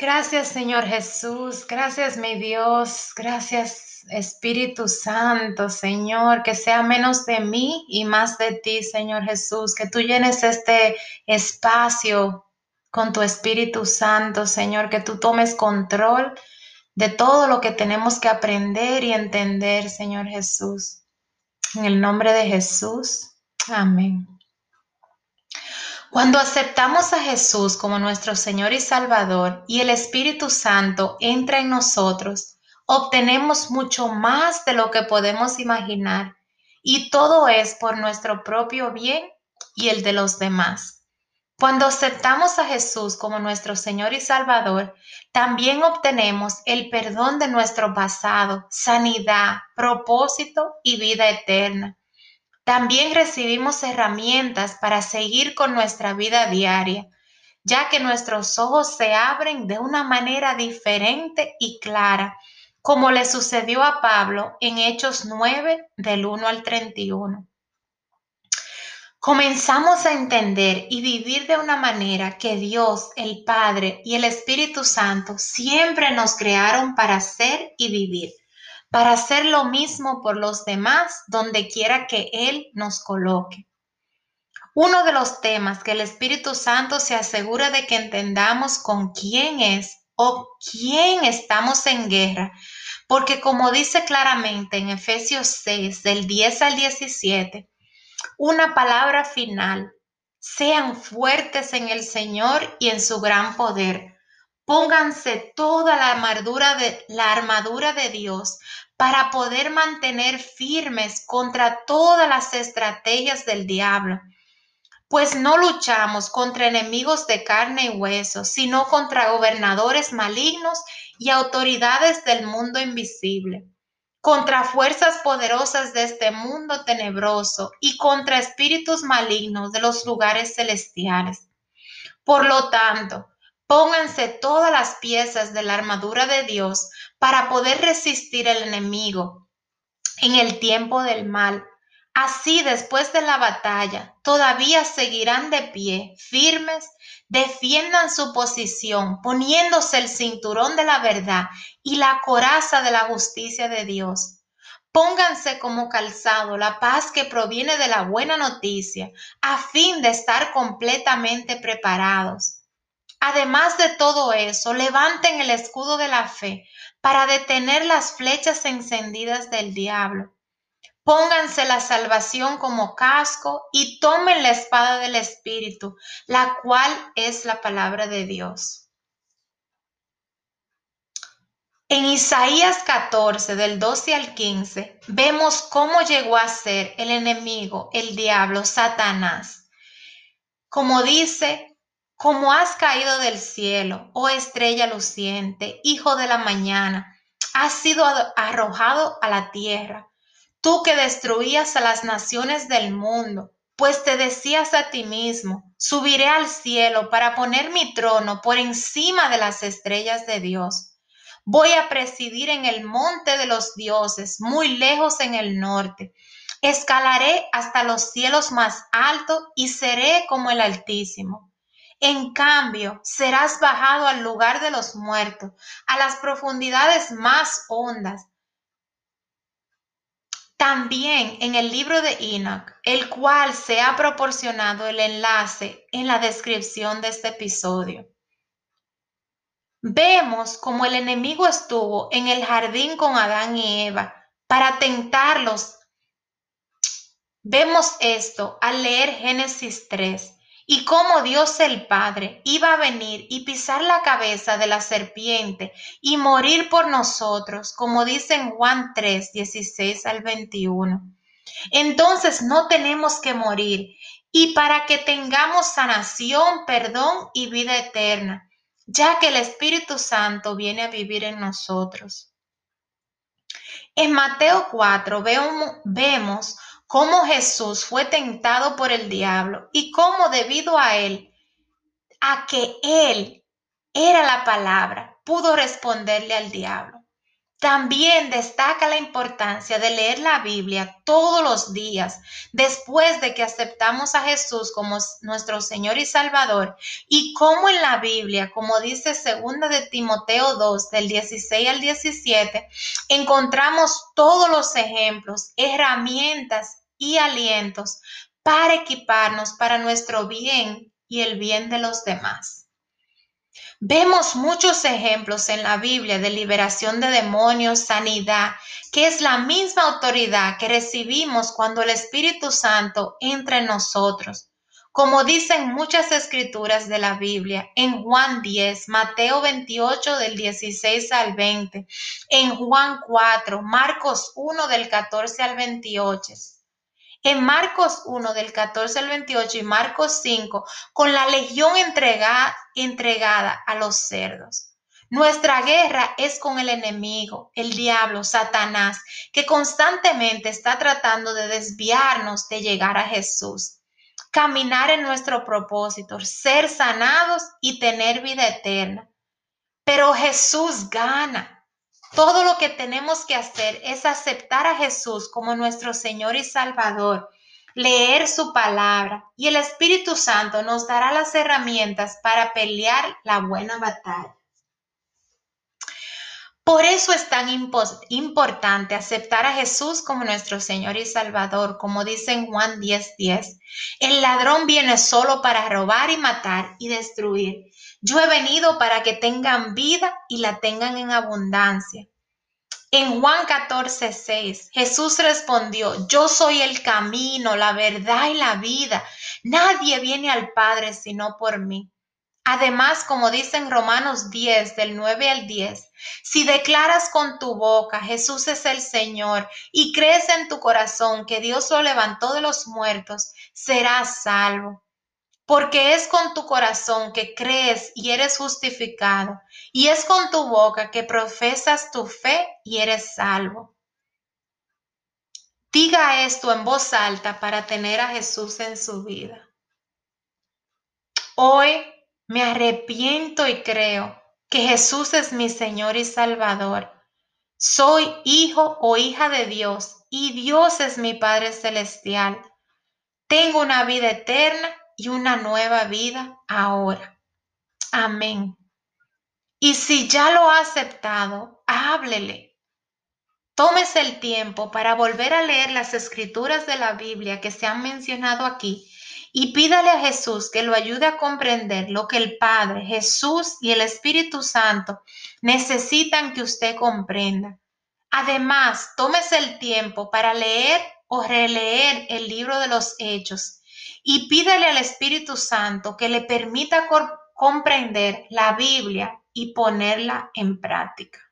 Gracias Señor Jesús, gracias mi Dios, gracias Espíritu Santo, Señor, que sea menos de mí y más de ti, Señor Jesús, que tú llenes este espacio con tu Espíritu Santo, Señor, que tú tomes control de todo lo que tenemos que aprender y entender, Señor Jesús. En el nombre de Jesús, amén. Cuando aceptamos a Jesús como nuestro Señor y Salvador y el Espíritu Santo entra en nosotros, obtenemos mucho más de lo que podemos imaginar y todo es por nuestro propio bien y el de los demás. Cuando aceptamos a Jesús como nuestro Señor y Salvador, también obtenemos el perdón de nuestro pasado, sanidad, propósito y vida eterna. También recibimos herramientas para seguir con nuestra vida diaria, ya que nuestros ojos se abren de una manera diferente y clara, como le sucedió a Pablo en Hechos 9 del 1 al 31. Comenzamos a entender y vivir de una manera que Dios, el Padre y el Espíritu Santo siempre nos crearon para ser y vivir para hacer lo mismo por los demás donde quiera que Él nos coloque. Uno de los temas que el Espíritu Santo se asegura de que entendamos con quién es o quién estamos en guerra, porque como dice claramente en Efesios 6, del 10 al 17, una palabra final, sean fuertes en el Señor y en su gran poder. Pónganse toda la armadura de, la armadura de Dios para poder mantener firmes contra todas las estrategias del diablo. Pues no luchamos contra enemigos de carne y hueso, sino contra gobernadores malignos y autoridades del mundo invisible, contra fuerzas poderosas de este mundo tenebroso y contra espíritus malignos de los lugares celestiales. Por lo tanto, Pónganse todas las piezas de la armadura de Dios para poder resistir al enemigo en el tiempo del mal. Así después de la batalla, todavía seguirán de pie, firmes, defiendan su posición, poniéndose el cinturón de la verdad y la coraza de la justicia de Dios. Pónganse como calzado la paz que proviene de la buena noticia, a fin de estar completamente preparados. Además de todo eso, levanten el escudo de la fe para detener las flechas encendidas del diablo. Pónganse la salvación como casco y tomen la espada del Espíritu, la cual es la palabra de Dios. En Isaías 14, del 12 al 15, vemos cómo llegó a ser el enemigo, el diablo, Satanás. Como dice, como has caído del cielo, oh estrella luciente, hijo de la mañana, has sido arrojado a la tierra, tú que destruías a las naciones del mundo, pues te decías a ti mismo, subiré al cielo para poner mi trono por encima de las estrellas de Dios. Voy a presidir en el monte de los dioses, muy lejos en el norte. Escalaré hasta los cielos más altos y seré como el Altísimo. En cambio, serás bajado al lugar de los muertos, a las profundidades más hondas. También en el libro de Enoch, el cual se ha proporcionado el enlace en la descripción de este episodio. Vemos como el enemigo estuvo en el jardín con Adán y Eva para tentarlos. Vemos esto al leer Génesis 3 y cómo Dios el Padre iba a venir y pisar la cabeza de la serpiente y morir por nosotros, como dice en Juan 3, 16 al 21. Entonces no tenemos que morir y para que tengamos sanación, perdón y vida eterna, ya que el Espíritu Santo viene a vivir en nosotros. En Mateo 4 vemos cómo Jesús fue tentado por el diablo y cómo debido a él, a que él era la palabra, pudo responderle al diablo. También destaca la importancia de leer la Biblia todos los días después de que aceptamos a Jesús como nuestro Señor y Salvador y como en la Biblia, como dice segunda de Timoteo 2 del 16 al 17, encontramos todos los ejemplos, herramientas y alientos para equiparnos para nuestro bien y el bien de los demás. Vemos muchos ejemplos en la Biblia de liberación de demonios, sanidad, que es la misma autoridad que recibimos cuando el Espíritu Santo entra en nosotros. Como dicen muchas escrituras de la Biblia, en Juan 10, Mateo 28 del 16 al 20, en Juan 4, Marcos 1 del 14 al 28 en Marcos 1 del 14 al 28 y Marcos 5 con la legión entregada, entregada a los cerdos. Nuestra guerra es con el enemigo, el diablo, Satanás, que constantemente está tratando de desviarnos de llegar a Jesús. Caminar en nuestro propósito, ser sanados y tener vida eterna. Pero Jesús gana. Todo lo que tenemos que hacer es aceptar a Jesús como nuestro Señor y Salvador, leer su palabra y el Espíritu Santo nos dará las herramientas para pelear la buena batalla. Por eso es tan importante aceptar a Jesús como nuestro Señor y Salvador, como dice en Juan 10:10. El ladrón viene solo para robar y matar y destruir. Yo he venido para que tengan vida y la tengan en abundancia. En Juan 14, 6, Jesús respondió, yo soy el camino, la verdad y la vida. Nadie viene al Padre sino por mí. Además, como dice en Romanos 10, del 9 al 10, si declaras con tu boca Jesús es el Señor y crees en tu corazón que Dios lo levantó de los muertos, serás salvo porque es con tu corazón que crees y eres justificado, y es con tu boca que profesas tu fe y eres salvo. Diga esto en voz alta para tener a Jesús en su vida. Hoy me arrepiento y creo que Jesús es mi Señor y Salvador. Soy hijo o hija de Dios y Dios es mi Padre Celestial. Tengo una vida eterna y una nueva vida ahora. Amén. Y si ya lo ha aceptado, háblele. Tómese el tiempo para volver a leer las escrituras de la Biblia que se han mencionado aquí y pídale a Jesús que lo ayude a comprender lo que el Padre, Jesús y el Espíritu Santo necesitan que usted comprenda. Además, tómese el tiempo para leer o releer el libro de los Hechos y pídele al Espíritu Santo que le permita comprender la Biblia y ponerla en práctica.